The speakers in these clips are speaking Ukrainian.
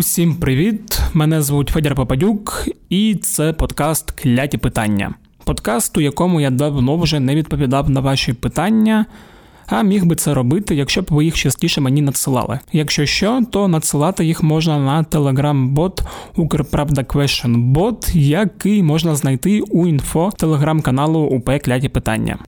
Усім привіт! Мене звуть Федір Попадюк, і це подкаст Кляті питання. Подкаст, у якому я давно вже не відповідав на ваші питання а міг би це робити, якщо б ви їх частіше мені надсилали. Якщо що, то надсилати їх можна на телеграм-бот Укрправда Question Bot, який можна знайти у інфо телеграм-каналу УП Кляті Питання.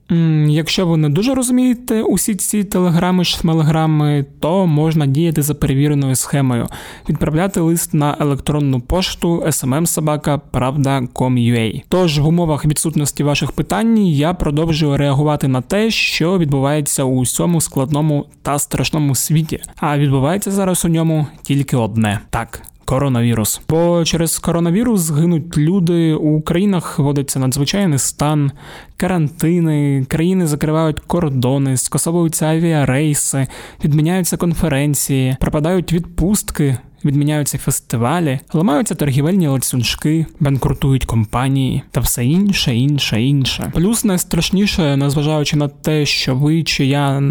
Якщо ви не дуже розумієте усі ці телеграми шмелеграми, то можна діяти за перевіреною схемою, відправляти лист на електронну пошту smmsobaka.pravda.com.ua. Тож в умовах відсутності ваших питань я продовжую реагувати на те, що відбувається у всьому складному та страшному світі. А відбувається зараз у ньому тільки одне так. Коронавірус, бо через коронавірус гинуть люди у країнах вводиться надзвичайний стан, карантини, країни закривають кордони, скасовуються авіарейси, відміняються конференції, пропадають відпустки. Відміняються фестивалі, ламаються торгівельні ланцюжки, банкрутують компанії та все інше, інше, інше. Плюс найстрашніше, незважаючи на те, що ви чи я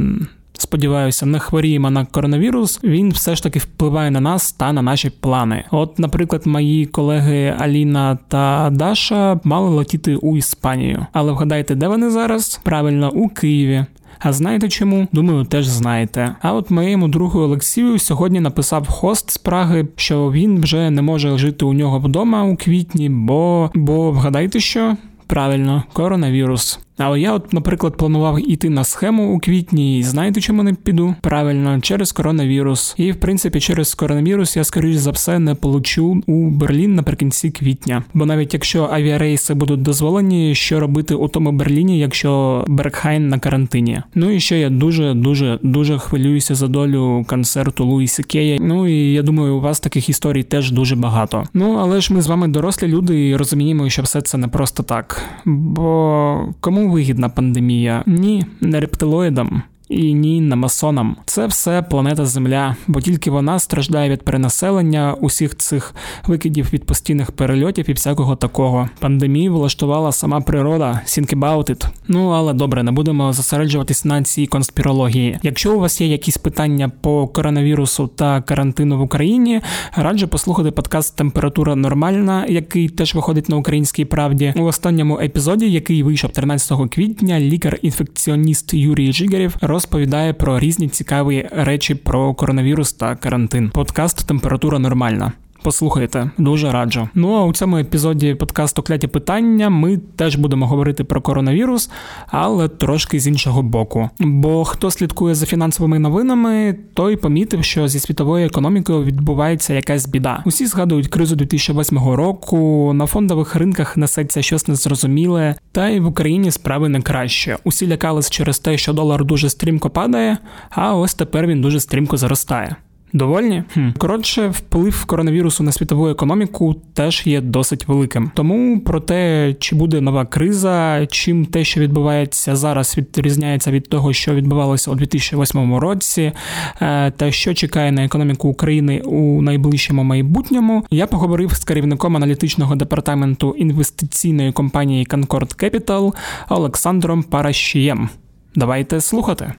сподіваюся, не хворіємо на коронавірус, він все ж таки впливає на нас та на наші плани. От, наприклад, мої колеги Аліна та Даша мали летіти у Іспанію, але вгадайте, де вони зараз? Правильно, у Києві. А знаєте чому? Думаю, теж знаєте. А от моєму другу Олексію сьогодні написав хост з Праги, що він вже не може жити у нього вдома у квітні, бо бо вгадайте що? Правильно, коронавірус. Але я, от, наприклад, планував іти на схему у квітні, і знаєте, чому не піду? Правильно, через коронавірус. І в принципі, через коронавірус я, скоріш за все, не получу у Берлін наприкінці квітня. Бо навіть якщо авіарейси будуть дозволені, що робити у тому Берліні, якщо Бергхайн на карантині. Ну і ще я дуже дуже дуже хвилююся за долю концерту Луїса Кея. Ну і я думаю, у вас таких історій теж дуже багато. Ну але ж ми з вами дорослі люди і розуміємо, що все це не просто так. Бо кому вигідна пандемія? Ні, не рептилоїдам і ні на масонам. Це все планета Земля, бо тільки вона страждає від перенаселення усіх цих викидів від постійних перельотів і всякого такого. Пандемію влаштувала сама природа. Think about it. Ну але добре, не будемо зосереджуватись на цій конспірології. Якщо у вас є якісь питання по коронавірусу та карантину в Україні, раджу послухати подкаст Температура нормальна, який теж виходить на українській правді. У останньому епізоді, який вийшов 13 квітня, лікар-інфекціоніст Юрій Жигарєв роз розповідає про різні цікаві речі про коронавірус та карантин. Подкаст Температура нормальна. Послухайте, дуже раджу. Ну а у цьому епізоді подкасту Кляті питання ми теж будемо говорити про коронавірус, але трошки з іншого боку. Бо хто слідкує за фінансовими новинами, той помітив, що зі світовою економікою відбувається якась біда. Усі згадують кризу 2008 року. На фондових ринках несеться щось незрозуміле, та й в Україні справи не краще. Усі лякались через те, що долар дуже стрімко падає, а ось тепер він дуже стрімко заростає. Довольні? Хм. Коротше, вплив коронавірусу на світову економіку теж є досить великим. Тому про те, чи буде нова криза, чим те, що відбувається зараз, відрізняється від того, що відбувалося у 2008 році, е, та що чекає на економіку України у найближчому майбутньому, я поговорив з керівником аналітичного департаменту інвестиційної компанії Concord Capital Олександром Паращієм. Давайте слухати.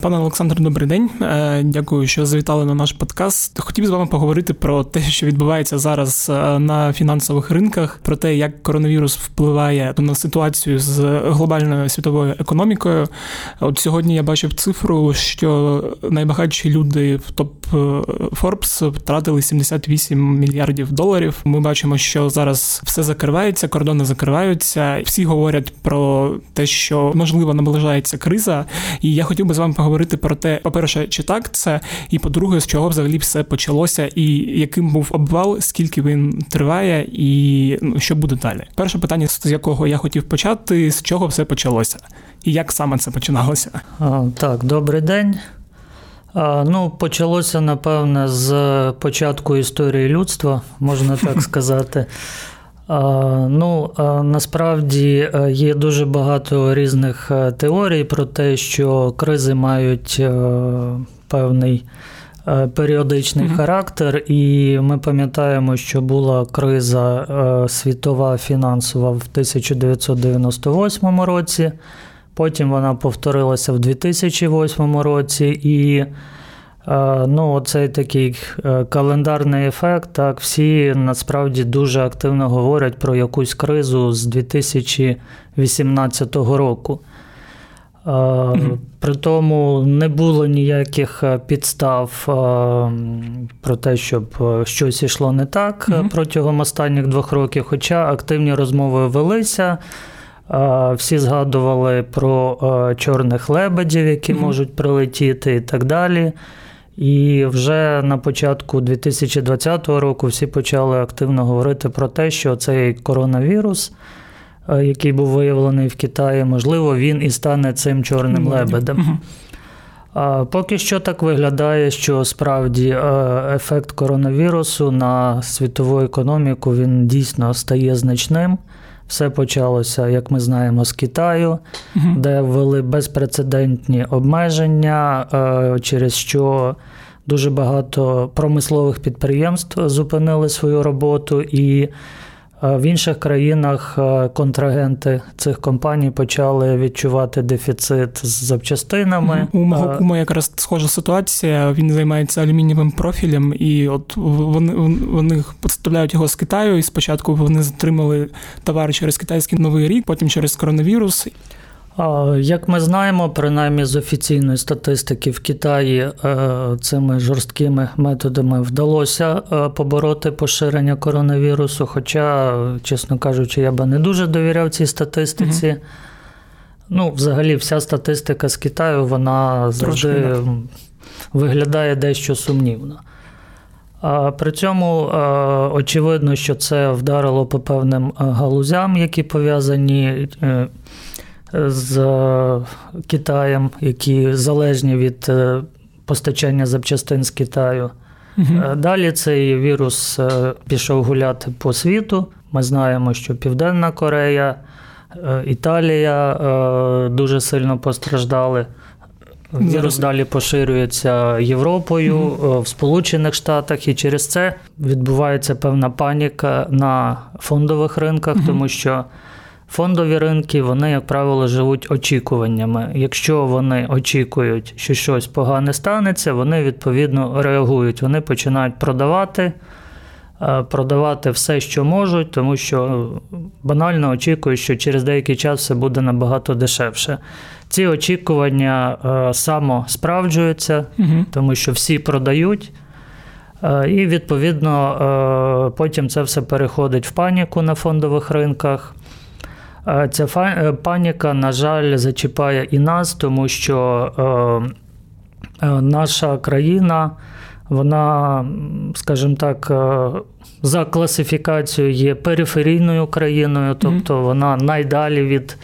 Пане Олександр, добрий день. Е, дякую, що завітали на наш подкаст. Хотів з вами поговорити про те, що відбувається зараз е, на фінансових ринках, про те, як коронавірус впливає на ситуацію з глобальною світовою економікою. От сьогодні я бачив цифру, що найбагатші люди в топ е, Forbes втратили 78 мільярдів доларів. Ми бачимо, що зараз все закривається, кордони закриваються. Всі говорять про те, що можливо наближається криза, і я хотів би з вами поговорити говорити про те, по-перше, чи так це, і по-друге, з чого взагалі все почалося, і яким був обвал, скільки він триває, і ну, що буде далі. Перше питання, з якого я хотів почати, з чого все почалося, і як саме це починалося? А, так, добрий день. А, Ну, почалося напевне з початку історії людства, можна так сказати. Ну, насправді е, є дуже багато різних е, теорій про те, що кризи мають е, певний періодичний mm-hmm. характер, і ми пам'ятаємо, що була криза світова фінансова в 1998 році. Потім вона повторилася в 2008 році, і ну, оцей такий е, календарний ефект. Так, всі насправді дуже активно говорять про якусь кризу з 2018 року. Mm-hmm. При тому не було ніяких підстав про те, щоб щось йшло не так протягом останніх двох років, хоча активні розмови велися. Всі згадували про чорних лебедів, які можуть прилетіти, і так далі. І вже на початку 2020 року всі почали активно говорити про те, що цей коронавірус, який був виявлений в Китаї, можливо, він і стане цим чорним лебедем. Поки що так виглядає, що справді ефект коронавірусу на світову економіку він дійсно стає значним. Все почалося, як ми знаємо, з Китаю, угу. де ввели безпрецедентні обмеження, е, через що дуже багато промислових підприємств зупинили свою роботу і в інших країнах е, контрагенти цих компаній почали відчувати дефіцит з запчастинами. У мого кума якраз схожа ситуація. Він займається алюмінієвим профілем, і от вони вони поставляють його з Китаю. І спочатку вони затримали товари через китайський новий рік, потім через коронавірус. Як ми знаємо, принаймні з офіційної статистики в Китаї е, цими жорсткими методами вдалося е, побороти поширення коронавірусу. Хоча, чесно кажучи, я би не дуже довіряв цій статистиці. Угу. Ну, взагалі, вся статистика з Китаю, вона завжди виглядає дещо сумнівно. А При цьому е, очевидно, що це вдарило по певним галузям, які пов'язані з е, Китаєм, які залежні від е, постачання запчастин з Китаю. Угу. Далі цей вірус пішов гуляти по світу. Ми знаємо, що Південна Корея, Італія дуже сильно постраждали. Вірус далі поширюється Європою, mm-hmm. в Сполучених Штатах, і через це відбувається певна паніка на фондових ринках, mm-hmm. тому що Фондові ринки, вони, як правило, живуть очікуваннями. Якщо вони очікують, що щось погане станеться, вони відповідно реагують. Вони починають продавати, е, продавати все, що можуть, тому що банально очікують, що через деякий час все буде набагато дешевше. Ці очікування е, само справджуються, угу. тому що всі продають. Е, і, відповідно, потім це все переходить в паніку на фондових ринках. Ця е, паніка, на жаль, зачіпає і нас, тому що е, е, наша країна, вона, скажімо так, за класифікацією є периферійною країною, тобто вона найдалі від.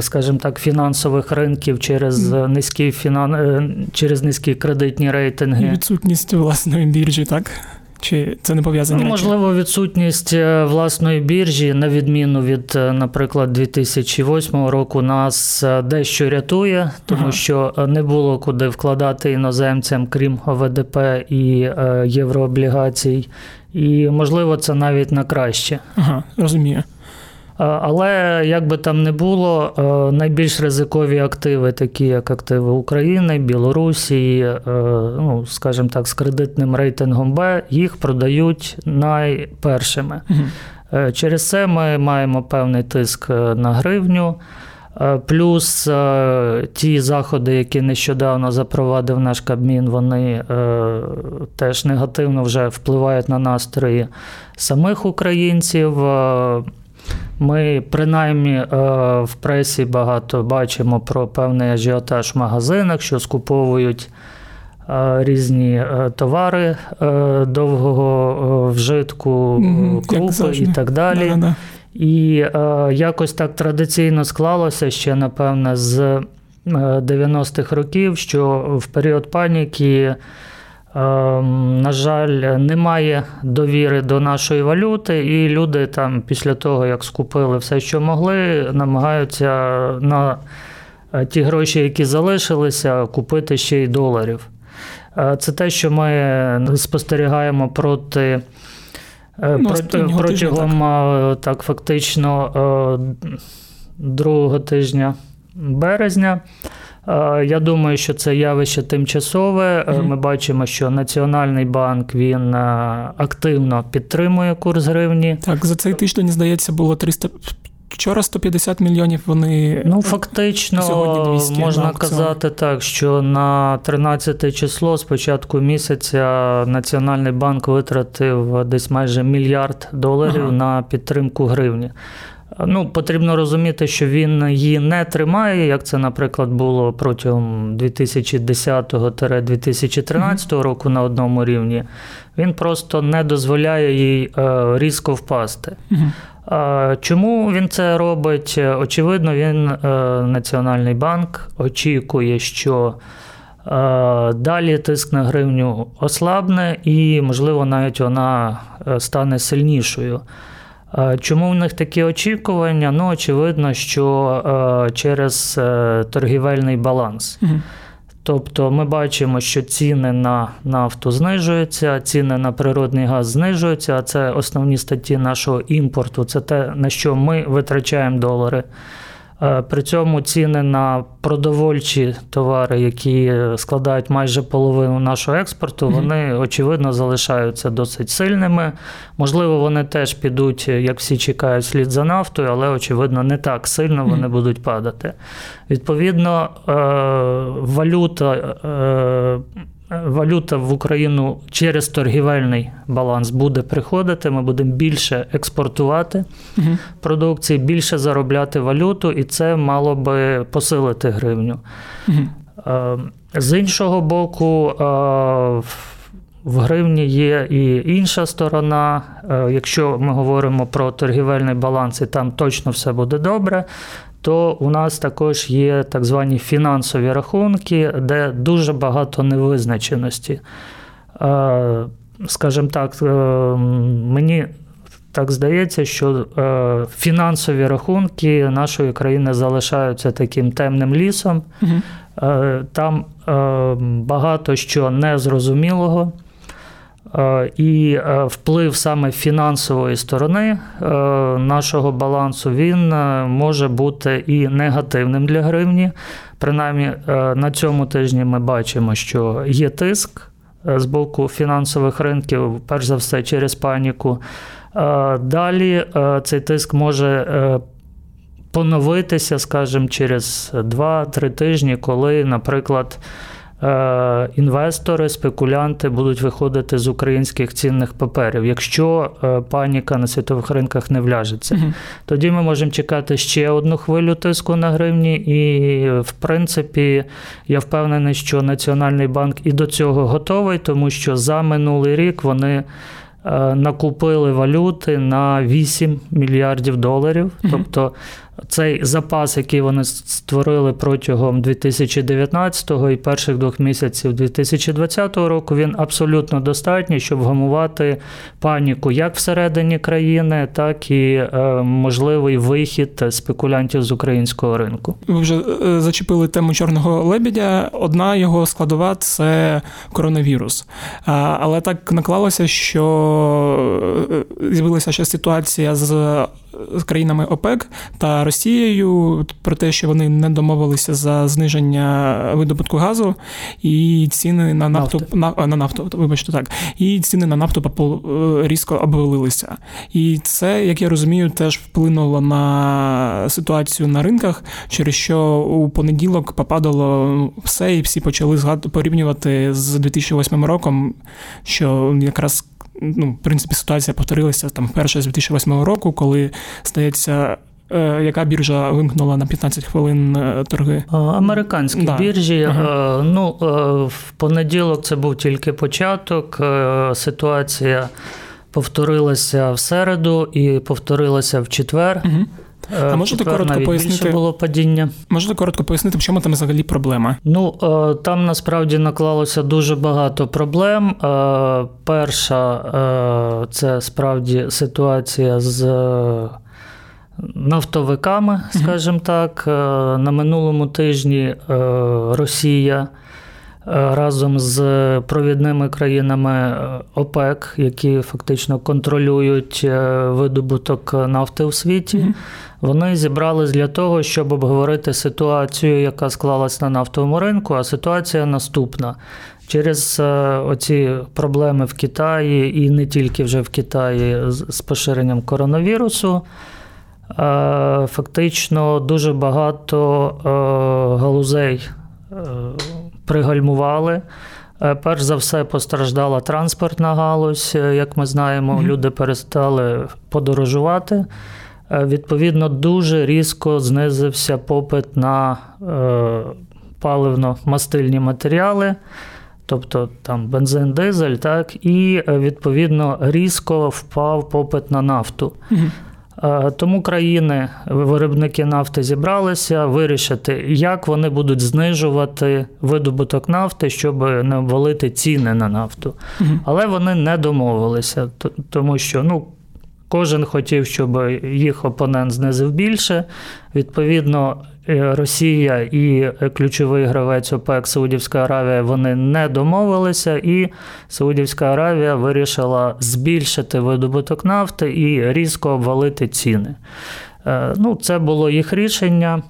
Скажімо так, фінансових ринків через низькі фінан... через низькі кредитні рейтинги. Відсутність власної біржі, так? Чи це не пов'язані? Ну, можливо, відсутність е, власної біржі, на відміну від, е, наприклад, 2008 року, нас е, дещо рятує, тому ага. що не було куди вкладати іноземцям, крім ВДП і єврооблігацій. І можливо, це навіть на краще. Ага, розумію. Але як би там не було, найбільш ризикові активи, такі як активи України, Білорусі, ну, скажімо так, з кредитним рейтингом Б, їх продають найпершими. Угу. Через це ми маємо певний тиск на гривню. Плюс ті заходи, які нещодавно запровадив наш Кабмін, вони теж негативно вже впливають на настрої самих українців. Ми принаймні е, в пресі багато бачимо про певний ажіотаж в магазинах, що скуповують е, різні е, товари довгого вжитку, крупи і так далі. Да-да-да. І якось так традиційно склалося ще, напевне, з 90-х років, що в період паніки. Ем, на жаль, немає довіри до нашої валюти, і люди там після того, як скупили все, що могли, намагаються на е, ті гроші, які залишилися, купити ще й доларів. Е, це те, що ми спостерігаємо проти. Е, ну, протягом так. так фактично другого тижня березня. Я думаю, що це явище тимчасове. Mm-hmm. Ми бачимо, що Національний банк він активно підтримує курс гривні. Так, за цей тиждень, здається, було 300 Вчора 150 мільйонів вони ну фактично сьогодні 200 можна казати так, що на 13 число з початку місяця Національний банк витратив десь майже мільярд доларів ага. на підтримку гривні. Ну, Потрібно розуміти, що він її не тримає, як це, наприклад, було протягом 2010-2013 року на одному рівні. Він просто не дозволяє їй е, різко впасти. Чому він це робить? Очевидно, він е, Національний банк очікує, що е, далі тиск на гривню ослабне і, можливо, навіть вона стане сильнішою. Чому в них такі очікування? Ну, очевидно, що через торгівельний баланс. Угу. Тобто ми бачимо, що ціни на нафту знижуються, ціни на природний газ знижуються, а це основні статті нашого імпорту, це те, на що ми витрачаємо долари. Е, при цьому ціни на продовольчі товари, які складають майже половину нашого експорту, вони очевидно залишаються досить сильними. Можливо, вони теж підуть, як всі чекають, слід за нафтою, але очевидно не так сильно вони будуть падати. Відповідно, е, валюта е, валюта в Україну через торгівельний баланс буде приходити. Ми будемо більше експортувати угу. продукції, більше заробляти валюту, і це мало би посилити гривню. Угу. З іншого боку, е, в гривні є і інша сторона. Е, якщо ми говоримо про торгівельний баланс, і там точно все буде добре, то у нас також є так звані фінансові рахунки, де дуже багато невизначеності. Е, скажімо так, е, мені так здається, що е, фінансові рахунки нашої країни залишаються таким темним лісом. Угу. Там багато що незрозумілого. Е, і е, вплив саме фінансової сторони е, нашого балансу він може бути і негативним для гривні. Принаймні, на цьому тижні ми бачимо, що є тиск з боку фінансових ринків, перш за все, через паніку. Далі цей тиск може поновитися, скажімо, через 2-3 тижні, коли, наприклад, інвестори, спекулянти будуть виходити з українських цінних паперів, якщо е, паніка на світових ринках не вляжеться. Угу. Тоді ми можемо чекати ще одну хвилю тиску на гривні, і, в принципі, я впевнений, що Національний банк і до цього готовий, тому що за минулий рік вони. Е, накупили валюти на 8 мільярдів доларів. Тобто цей запас, який вони створили протягом 2019 і перших двох місяців 2020 року, він абсолютно достатній, щоб вгамувати паніку як всередині країни, так і е, можливий вихід спекулянтів з українського ринку. Ви вже е, зачепили тему чорного лебедя. Одна його складова це коронавірус. Але так наклалося, що е, з'явилася ще ситуація з з країнами ОПЕК та Росією про те, що вони не домовилися за зниження видобутку газу, і ціни на нафту на, на нафту, вибачте так, і ціни на нафту е, різко обвалилися. І це, як я розумію, теж вплинуло на ситуацію на ринках, через що у понеділок попадало все, і всі почали порівнювати з 2008 роком, що якраз ну, в принципі, ситуація повторилася там вперше з 2008 року, коли стається. Е, яка біржа вимкнула на 15 хвилин е, торги? Американські да. біржі. Ага. Е, ну, В понеділок це був тільки початок. Ситуація повторилася в середу і повторилася в четвер. Угу. Е, а можете коротко пояснити було падіння? Можете коротко пояснити, в чому там взагалі проблема? Ну е, там насправді наклалося дуже багато проблем. Е, перша це справді ситуація з нафтовиками, скажімо так. На минулому тижні Росія разом з провідними країнами ОПЕК, які фактично контролюють видобуток нафти у світі. Вони зібрались для того, щоб обговорити ситуацію, яка склалась на нафтовому ринку. А ситуація наступна. Через оці проблеми в Китаї і не тільки вже в Китаї з поширенням коронавірусу. Фактично дуже багато галузей пригальмували. Е, перш за все постраждала транспортна галузь, е, як ми знаємо, люди перестали подорожувати. Е, відповідно, дуже різко знизився попит на паливно-мастильні матеріали, тобто там бензин, дизель, так, і відповідно різко впав попит на нафту. Е, тому країни, виробники нафти зібралися вирішити, як вони будуть знижувати видобуток нафти, щоб не обвалити ціни на нафту. Угу. Але вони не домовилися, тому що ну, Кожен хотів, щоб їх опонент знизив більше. Відповідно, е, Росія і ключовий гравець ОПЕК Саудівська Аравія вони не домовилися, і Саудівська Аравія вирішила збільшити видобуток нафти і різко обвалити ціни. Е, ну, Це було їх рішення,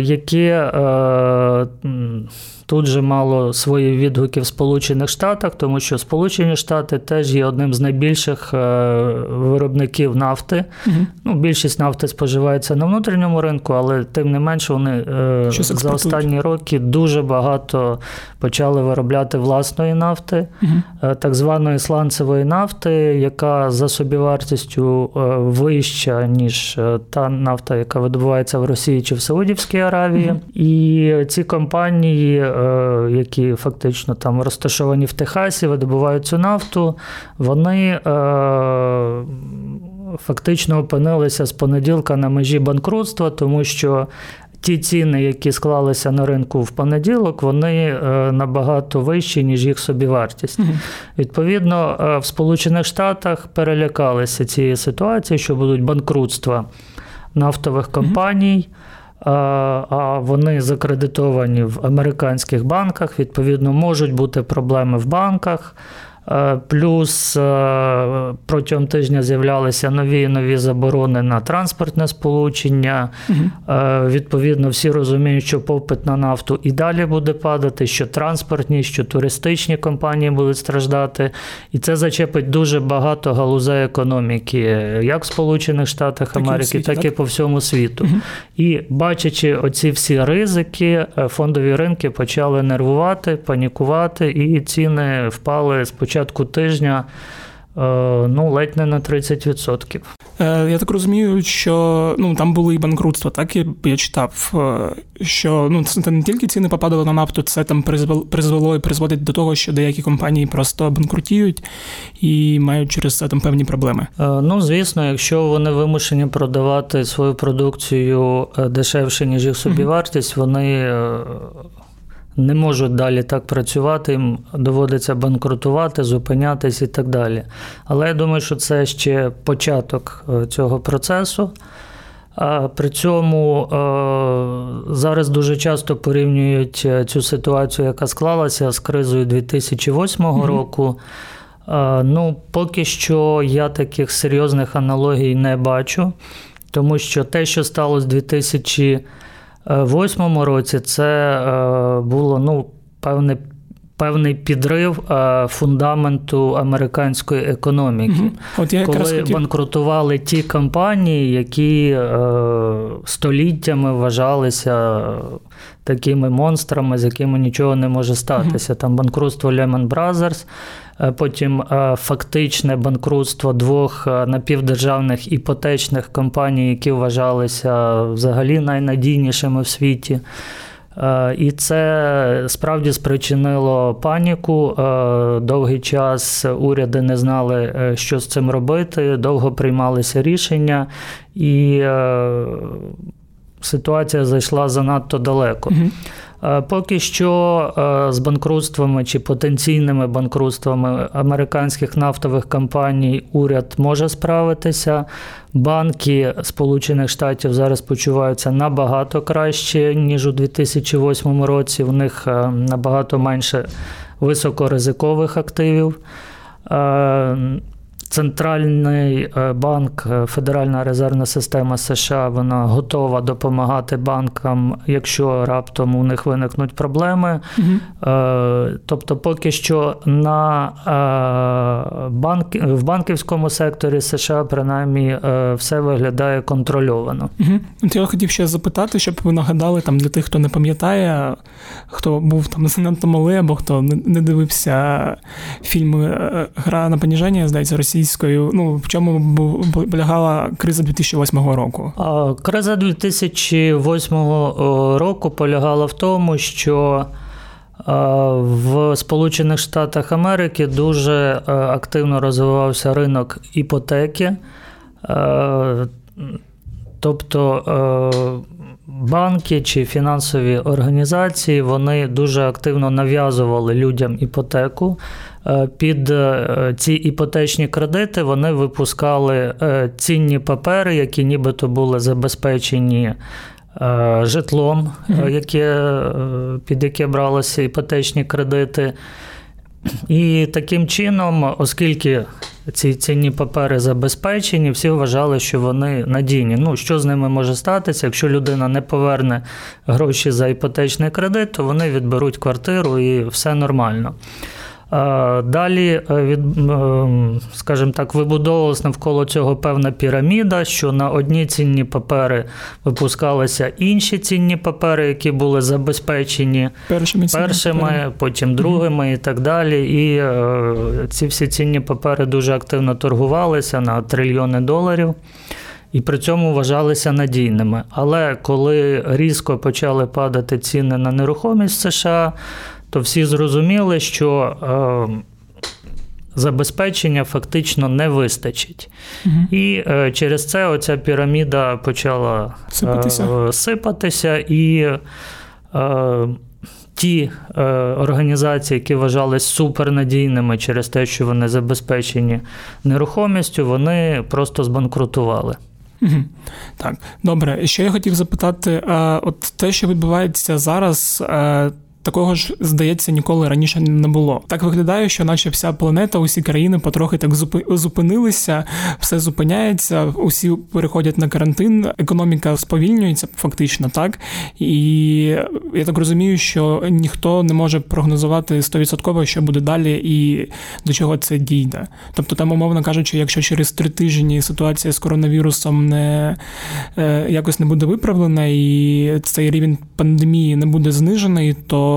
яке Тут же мало свої відгуки в Сполучених Штатах, тому що Сполучені Штати теж є одним з найбільших е, виробників нафти. Угу. Ну, Більшість нафти споживається на внутрішньому ринку, але тим не менше вони е, за останні роки дуже багато почали виробляти власної нафти, угу. так званої сланцевої нафти, яка за собівартістю вища, ніж та нафта, яка видобувається в Росії чи в Саудівській Аравії. Угу. І ці компанії. Е, які фактично там розташовані в Техасі, видобувають цю нафту, вони е, фактично опинилися з понеділка на межі банкрутства, тому що. Ті ціни, які склалися на ринку в понеділок, вони е, набагато вищі, ніж їх собівартість. Mm-hmm. Відповідно, в Сполучених Штатах перелякалися цієї ситуації, що будуть банкрутства нафтових компаній. Mm-hmm а вони закредитовані в американських банках. Відповідно, можуть бути проблеми в банках. Е, плюс е, протягом тижня з'являлися нові і нові заборони на транспортне сполучення. Угу. Відповідно, всі розуміють, що попит на нафту і далі буде падати, що транспортні, що туристичні компанії будуть страждати. І це зачепить дуже багато галузей економіки, як в Сполучених Штатах Америки, так і, світі, так і по всьому світу. Угу. І бачачи оці всі ризики, фондові ринки почали нервувати, панікувати, і ціни впали спочатку початку тижня е, ну, ледь не на 30%. Е, я так розумію, що ну там були і банкрутства, так я читав, е, що ну це не тільки ціни попадали на нафту, це там призвело і призводить до того, що деякі компанії просто банкрутіють і мають через це там певні проблеми. Ну звісно, якщо вони вимушені продавати свою продукцію дешевше ніж їх собівартість, вони не можуть далі так працювати, їм доводиться банкрутувати, зупинятись і так далі. Але я думаю, що це ще початок е, цього процесу. При цьому е, зараз дуже часто порівнюють е, цю ситуацію, яка склалася з кризою 2008 mm-hmm. року. Ну, поки що я таких серйозних аналогій не бачу, тому що те, що сталося 2008 2008 році це е, було ну, певне. Певний підрив е, фундаменту американської економіки, угу. От я коли хотів... банкрутували ті компанії, які е, століттями вважалися такими монстрами, з якими нічого не може статися. Угу. Там банкрутство Lehman Brothers, Е, потім е, фактичне банкрутство двох е, напівдержавних іпотечних компаній, які вважалися взагалі найнадійнішими в світі. І це справді спричинило паніку. Довгий час уряди не знали, що з цим робити, довго приймалися рішення, і ситуація зайшла занадто далеко. Поки що з банкрутствами чи потенційними банкрутствами американських нафтових компаній уряд може справитися. Банки Сполучених Штатів зараз почуваються набагато краще, ніж у 2008 році. У них набагато менше високоризикових активів. Центральний е, банк, е, Федеральна резервна система США, вона готова допомагати банкам, якщо раптом у них виникнуть проблеми. Угу. Тобто, поки що на банк, в банківському секторі США принаймні все виглядає контрольовано. Угу. Я хотів ще запитати, щоб ви нагадали там для тих, хто не пам'ятає, хто був там занадто малий, або хто не дивився фільми Гра на поніження, здається, Росії російською. Ну в чому полягала криза 2008 року? Криза 2008 року полягала в тому, що в Сполучених Штатах Америки дуже активно розвивався ринок іпотеки. Тобто банки чи фінансові організації вони дуже активно нав'язували людям іпотеку. Е, під е, ці іпотечні кредити вони випускали е, цінні папери, які нібито були забезпечені. Житлом, яке, під яке бралися іпотечні кредити. І таким чином, оскільки ці цінні папери забезпечені, всі вважали, що вони надійні. Ну, що з ними може статися? Якщо людина не поверне гроші за іпотечний кредит, то вони відберуть квартиру і все нормально. Далі, е, від, е, скажімо так, вибудовувалась навколо цього певна піраміда, що на одні цінні папери випускалися інші цінні папери, які були забезпечені першими, першими потім другими і так далі. І е, ці всі цінні папери дуже активно торгувалися на трильйони доларів. І при цьому вважалися надійними. Але коли різко почали падати ціни на нерухомість США, то всі зрозуміли, що е, забезпечення фактично не вистачить. Угу. І е, через це оця піраміда почала сипатися, е, сипатися і е, ті е, організації, які вважались супернадійними через те, що вони забезпечені нерухомістю, вони просто збанкрутували. Угу. Так, добре. Ще я хотів запитати: от те, що відбувається зараз, е, Такого ж, здається, ніколи раніше не було. Так виглядає, що наче вся планета, усі країни потрохи так зупинилися, все зупиняється, усі переходять на карантин, економіка сповільнюється фактично, так і я так розумію, що ніхто не може прогнозувати стовідсотково, що буде далі і до чого це дійде. Тобто, там, умовно кажучи, якщо через три тижні ситуація з коронавірусом не е, якось не буде виправлена, і цей рівень пандемії не буде знижений, то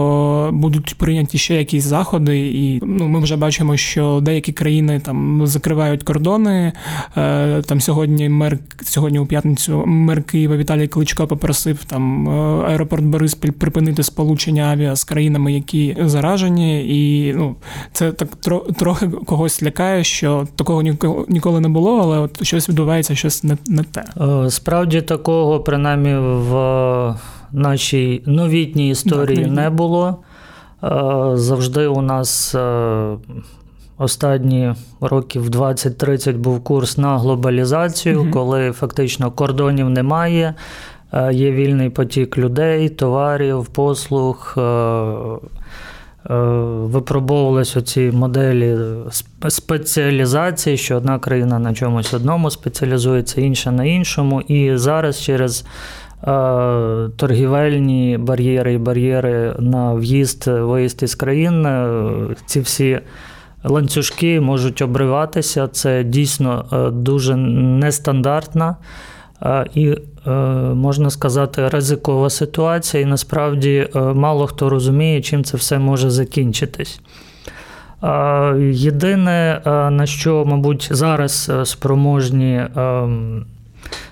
будуть прийняті ще якісь заходи, і ну, ми вже бачимо, що деякі країни там закривають кордони. Е, там сьогодні мер сьогодні у п'ятницю мер Києва Віталій Кличко попросив там е, аеропорт Бориспіль припинити сполучення авіа з країнами, які заражені, і ну це так трохи когось лякає, що такого ніколи не було, але от щось відбувається, щось не, не те. Е, справді такого принаймні в нашій новітній історії не було. Е, завжди у нас е, останні років 20-30 був курс на глобалізацію, угу. коли фактично кордонів немає, е, є вільний потік людей, товарів, послуг. Випробовувалися ці моделі спеціалізації, що одна країна на чомусь одному спеціалізується, інша на іншому. І зараз через торгівельні бар'єри і бар'єри на в'їзд, виїзд із країн. Е, ці всі ланцюжки можуть обриватися. Це дійсно е, дуже нестандартна і, можна сказати, ризикова ситуація. І насправді мало хто розуміє, чим це все може закінчитись. Єдине, на що, мабуть, зараз спроможні ем,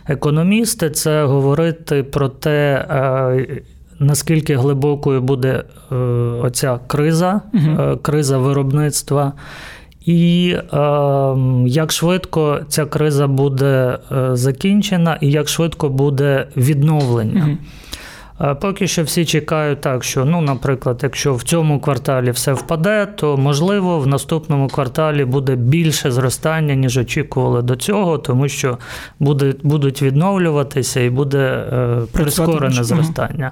економісти, це говорити про те, е, наскільки глибокою буде е, оця криза, угу. криза виробництва. І е, як швидко ця криза буде закінчена, і як швидко буде відновлення. Угу. Поки що всі чекають так, що, ну, наприклад, якщо в цьому кварталі все впаде, то можливо в наступному кварталі буде більше зростання, ніж очікували до цього, тому що буде, будуть відновлюватися і буде е, прискорене зростання.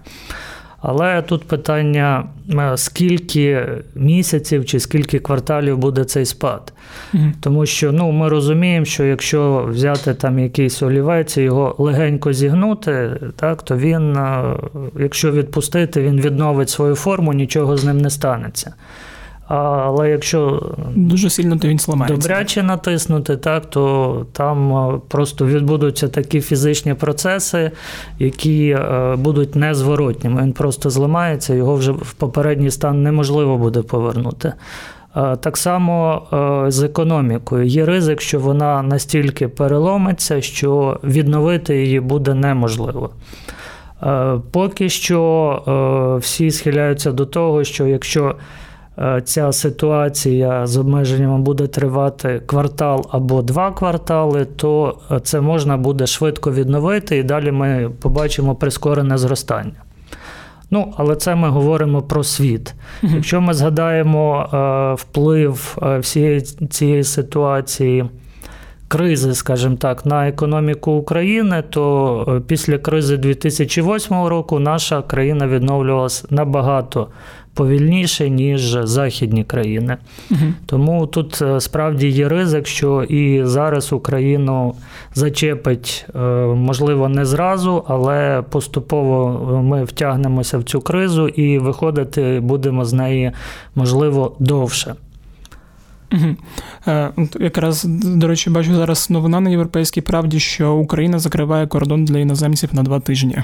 Але тут питання: е, скільки місяців чи скільки кварталів буде цей спад. Угу. Тому що ну, ми розуміємо, що якщо взяти там якийсь олівець і його легенько зігнути, так, то він, е, якщо відпустити, він відновить свою форму, нічого з ним не станеться. Але якщо дуже сильно то він зламається. добряче натиснути, так то там просто відбудуться такі фізичні процеси, які будуть незворотніми. Він просто зламається, його вже в попередній стан неможливо буде повернути. Так само з економікою. Є ризик, що вона настільки переломиться, що відновити її буде неможливо. Поки що всі схиляються до того, що якщо Е, ця ситуація з обмеженнями буде тривати квартал або два квартали, то е, це можна буде швидко відновити, і далі ми побачимо прискорене зростання. Ну, але це ми говоримо про світ. Якщо ми згадаємо е, вплив е, всієї цієї ситуації, кризи, скажімо так, на економіку України, то е, після кризи 2008 року наша країна відновлювалася набагато повільніше, ніж західні країни. Угу. Тому тут е, справді є ризик, що і зараз Україну зачепить, е, можливо, не зразу, але поступово ми втягнемося в цю кризу і виходити будемо з неї, можливо, довше. Угу. Е, Якраз, до речі, бачу зараз новина на європейській правді, що Україна закриває кордон для іноземців на два тижні.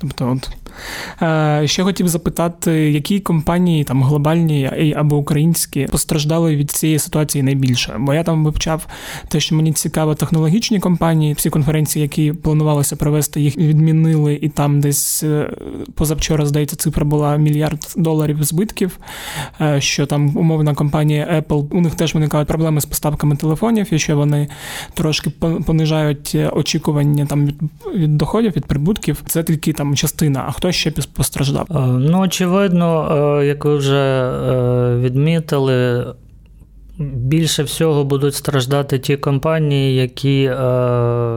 Тобто, от Е, ще хотів запитати, які компанії там глобальні або українські постраждали від цієї ситуації найбільше? Бо я там вивчав те, що мені цікаво, технологічні компанії, всі конференції, які планувалося провести, їх відмінили, і там десь е, позавчора, здається, цифра була мільярд доларів збитків. Е, що там умовна компанія Apple, у них теж виникають проблеми з поставками телефонів, і що вони трошки понижають очікування там від, від доходів, від прибутків. Це тільки там частина. А хто ще постраждав? Е, ну, очевидно, е, як ви вже е, відмітили, більше всього будуть страждати ті компанії, які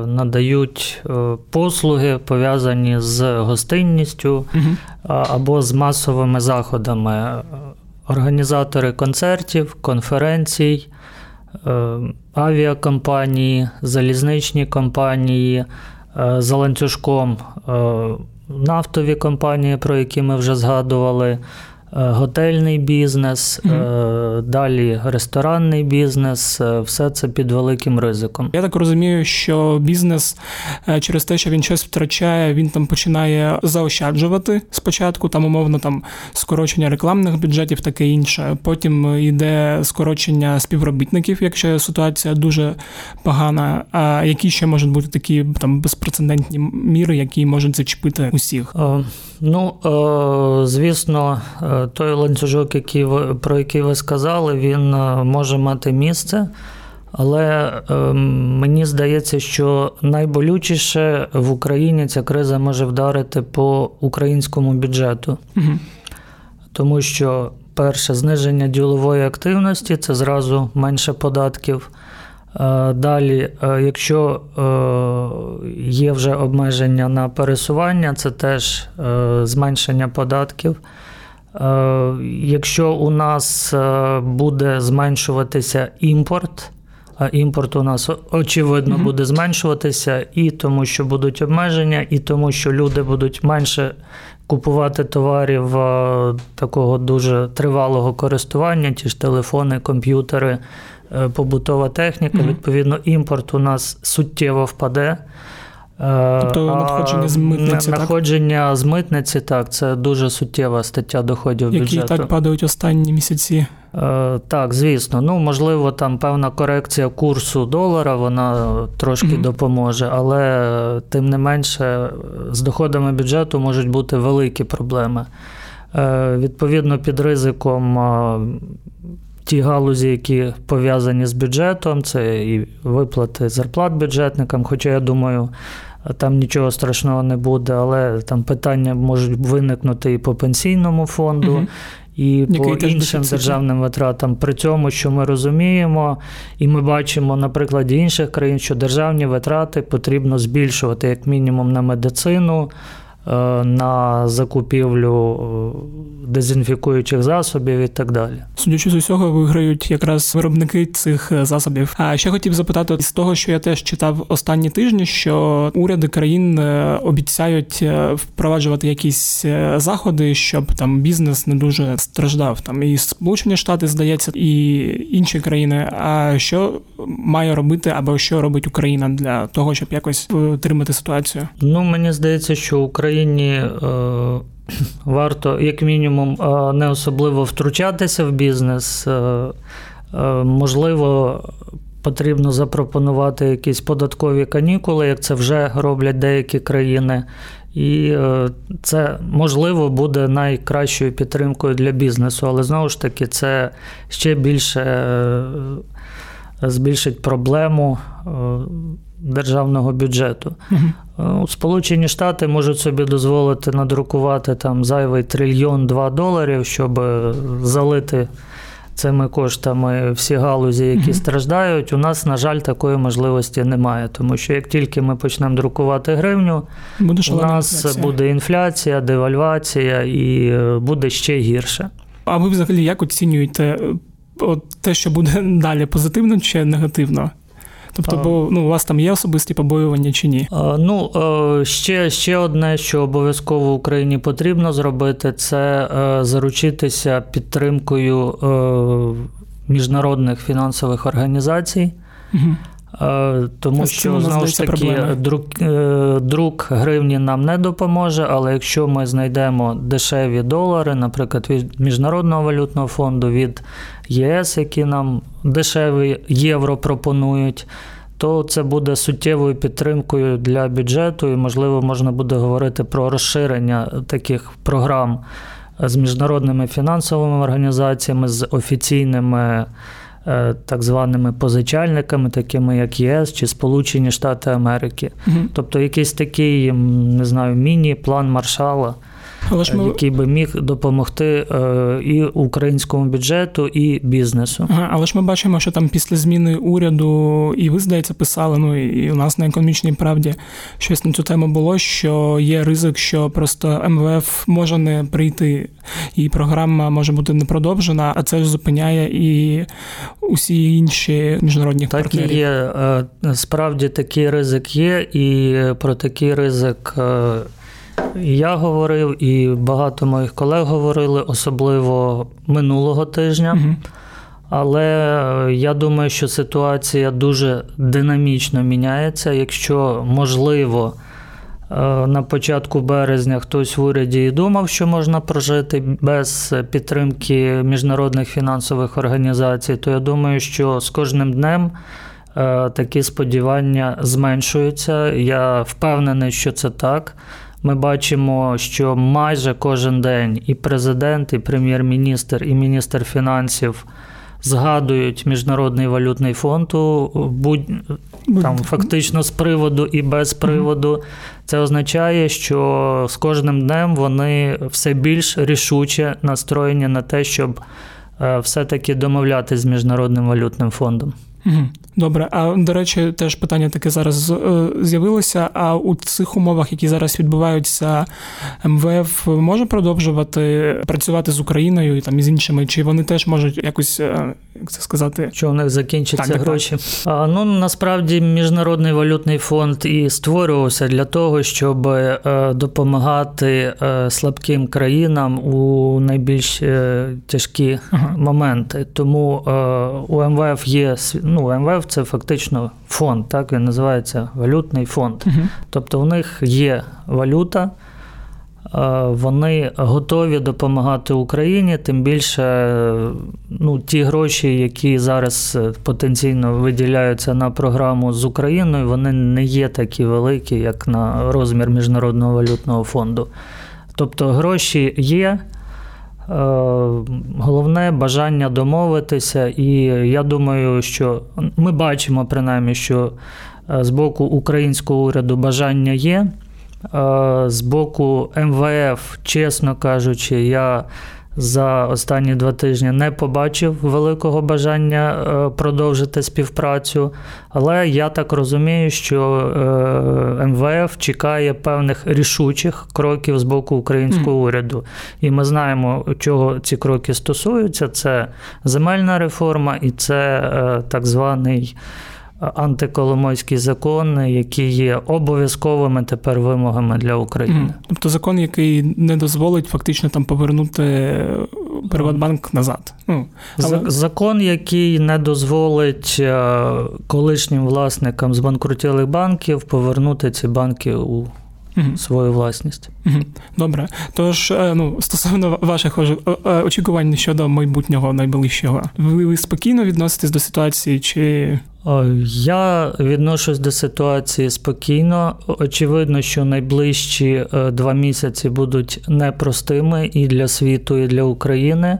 надають послуги, пов'язані з гостинністю або з масовими заходами. Організатори концертів, конференцій, авіакомпанії, залізничні компанії за ланцюжком нафтові компанії, про які ми вже згадували, готельний бізнес, mm-hmm. далі ресторанний бізнес, е, все це під великим ризиком. Я так розумію, що бізнес через те, що він щось втрачає, він там починає заощаджувати спочатку, там умовно там скорочення рекламних бюджетів, таке інше. Потім йде скорочення співробітників, якщо ситуація дуже погана. А які ще можуть бути такі там безпрецедентні міри, які можуть зачепити усіх? Ну звісно той ланцюжок, який ви, про який ви сказали, він е, може мати місце. Але е, мені здається, що найболючіше в Україні ця криза може вдарити по українському бюджету. Угу. Тому що, перше, зниження ділової активності це зразу менше податків. Е, далі, е, якщо є вже обмеження на пересування, це теж зменшення податків. Е, якщо у нас е, буде зменшуватися імпорт, а імпорт у нас очевидно буде зменшуватися, і тому, що будуть обмеження, і тому, що люди будуть менше купувати товарів е, такого дуже тривалого користування, ті ж телефони, комп'ютери, побутова техніка. Відповідно, імпорт у нас суттєво впаде. Тобто надходження з митниці. Надходження так? з митниці, так, це дуже суттєва стаття доходів Які бюджету. Які так падають останні місяці. Е, так, звісно. Ну, можливо, там певна корекція курсу долара, вона трошки mm допоможе, але тим не менше, з доходами бюджету можуть бути великі проблеми. Е, відповідно, під ризиком. Ті галузі, які пов'язані з бюджетом, це і виплати зарплат бюджетникам. Хоча я думаю, там нічого страшного не буде, але там питання можуть виникнути і по пенсійному фонду. Угу. І Який по іншим державним витратам, при цьому, що ми розуміємо, і ми бачимо на прикладі інших країн, що державні витрати потрібно збільшувати як мінімум на медицину, на закупівлю е, дезінфікуючих засобів і так далі. Судячи з усього, виграють якраз виробники цих е, засобів. А ще хотів запитати з того, що я теж читав останні тижні, що уряди країн обіцяють впроваджувати якісь заходи, щоб там бізнес не дуже страждав. Там і Сполучені Штати здається, і інші країни. А що має робити або що робить Україна для того, щоб якось втримати ситуацію? Ну мені здається, що Україні е, варто, як мінімум, е, не особливо втручатися в бізнес. Е, можливо, потрібно запропонувати якісь податкові канікули, як це вже роблять деякі країни. І це можливо буде найкращою підтримкою для бізнесу, але знову ж таки, це ще більше збільшить проблему державного бюджету. Угу. Сполучені Штати можуть собі дозволити надрукувати там зайвий трильйон два доларів, щоб е, залити цими коштами всі галузі, які угу. страждають. У нас, на жаль, такої можливості немає. Тому що як тільки ми почнемо друкувати гривню, буде у нас інфляція. буде інфляція, девальвація і е, буде ще гірше. А ви взагалі як оцінюєте от те, що буде далі позитивно чи негативно? Тобто, бо ну, у вас там є особисті побоювання чи ні? Ну ще ще одне, що обов'язково Україні потрібно зробити, це е, заручитися підтримкою е, міжнародних фінансових організацій. Угу. Тому а що знову ж таки друк, друк гривні нам не допоможе, але якщо ми знайдемо дешеві долари, наприклад, від Міжнародного валютного фонду, від ЄС, які нам дешеві євро пропонують, то це буде суттєвою підтримкою для бюджету, і, можливо, можна буде говорити про розширення таких програм з міжнародними фінансовими організаціями, з офіційними. Е, так званими позичальниками, такими як ЄС чи Сполучені Штати Америки. Угу. Тобто якийсь такий, не знаю, міні-план маршала. Ми... який би міг допомогти е, і українському бюджету, і бізнесу. Ага, але ж ми бачимо, що там після зміни уряду, і ви здається, писали. Ну і у нас на економічній правді щось на цю тему було. Що є ризик, що просто МВФ може не прийти, і програма може бути не продовжена, а це ж зупиняє і усі інші міжнародні так партнерів. Так і є. Е, справді такий ризик є, і про такий ризик. Е, я говорив, і багато моїх колег говорили, особливо минулого тижня. Угу. Але я думаю, що ситуація дуже динамічно міняється. Якщо можливо, е, на початку березня хтось в уряді і думав, що можна прожити без підтримки міжнародних фінансових організацій, то я думаю, що з кожним днем е, такі сподівання зменшуються. Я впевнений, що це так. Ми бачимо, що майже кожен день і президент, і прем'єр-міністр, і міністр фінансів згадують Міжнародний валютний фонд будь там фактично з приводу і без приводу. Це означає, що з кожним днем вони все більш рішуче настроєні на те, щоб е, все-таки домовлятися з міжнародним валютним фондом. Добре, а до речі, теж питання таке зараз е, з'явилося. А у цих умовах, які зараз відбуваються, МВФ може продовжувати працювати з Україною і там з іншими, чи вони теж можуть якось е, як це сказати, що у них закінчаться так, гроші? Так. А, Ну насправді міжнародний валютний фонд і створювався для того, щоб е, допомагати слабким країнам у найбільш тяжкі ага. моменти. Тому у МВФ є ну, МВФ це фактично фонд, так він називається валютний фонд. Угу. Тобто у них є валюта, вони готові допомагати Україні, тим більше ну, ті гроші, які зараз потенційно виділяються на програму з Україною, вони не є такі великі, як на розмір Міжнародного валютного фонду. Тобто гроші є. Е, головне бажання домовитися, і я думаю, що ми бачимо принаймні, що з боку українського уряду бажання є. З боку МВФ, чесно кажучи, я за останні два тижні не побачив великого бажання е, продовжити співпрацю, але я так розумію, що е, МВФ чекає певних рішучих кроків з боку українського уряду. І ми знаємо, чого ці кроки стосуються: це земельна реформа і це е, так званий антиколомойський закон, які є обов'язковими тепер вимогами для України. Тобто закон, який не дозволить фактично там повернути Приватбанк назад. Ну, але... Закон, який не дозволить е, колишнім власникам збанкрутілих банків повернути ці банки у угу. свою власність. Угу. Добре. Тож, е, ну, стосовно ваших е, очікувань щодо майбутнього найближчого, ви спокійно відноситесь до ситуації? чи... Я відношусь до ситуації спокійно. Очевидно, що найближчі е, два місяці будуть непростими і для світу, і для України.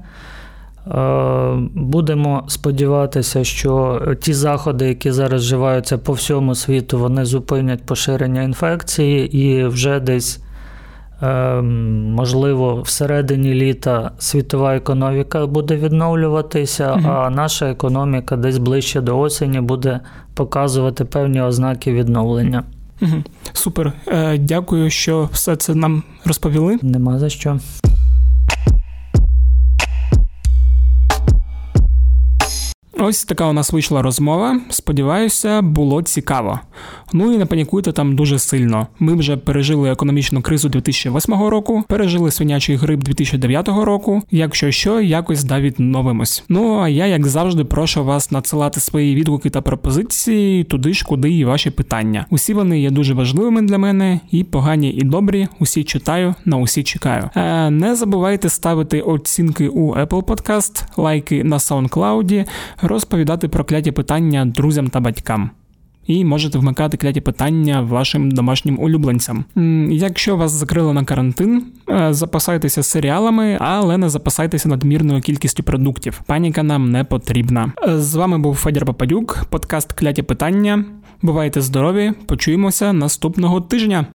Е, будемо сподіватися, що ті заходи, які зараз вживаються по всьому світу, вони зупинять поширення інфекції і вже десь, е, можливо, всередині літа світова економіка буде відновлюватися, угу. а наша економіка десь ближче до осені буде показувати певні ознаки відновлення. Угу. Супер. Е, дякую, що все це нам розповіли. Нема за що. Ось така у нас вийшла розмова. Сподіваюся, було цікаво. Ну і не панікуйте там дуже сильно. Ми вже пережили економічну кризу 2008 року, пережили свинячий грип 2009 року. Якщо що, якось да відновимось. Ну а я, як завжди, прошу вас надсилати свої відгуки та пропозиції туди ж, куди і ваші питання. Усі вони є дуже важливими для мене, і погані, і добрі. Усі читаю, на усі чекаю. Е, Не забувайте ставити оцінки у Apple Podcast, лайки на SoundCloud, розповідати про кляті питання друзям та батькам. І можете вмикати кляті питання вашим домашнім улюбленцям. Якщо вас закрили на карантин, е, запасайтеся серіалами, але не запасайтеся надмірною кількістю продуктів. Паніка нам не потрібна. Е, з вами був Федір Пападюк, подкаст Кляті питання. Бувайте здорові! Почуємося наступного тижня.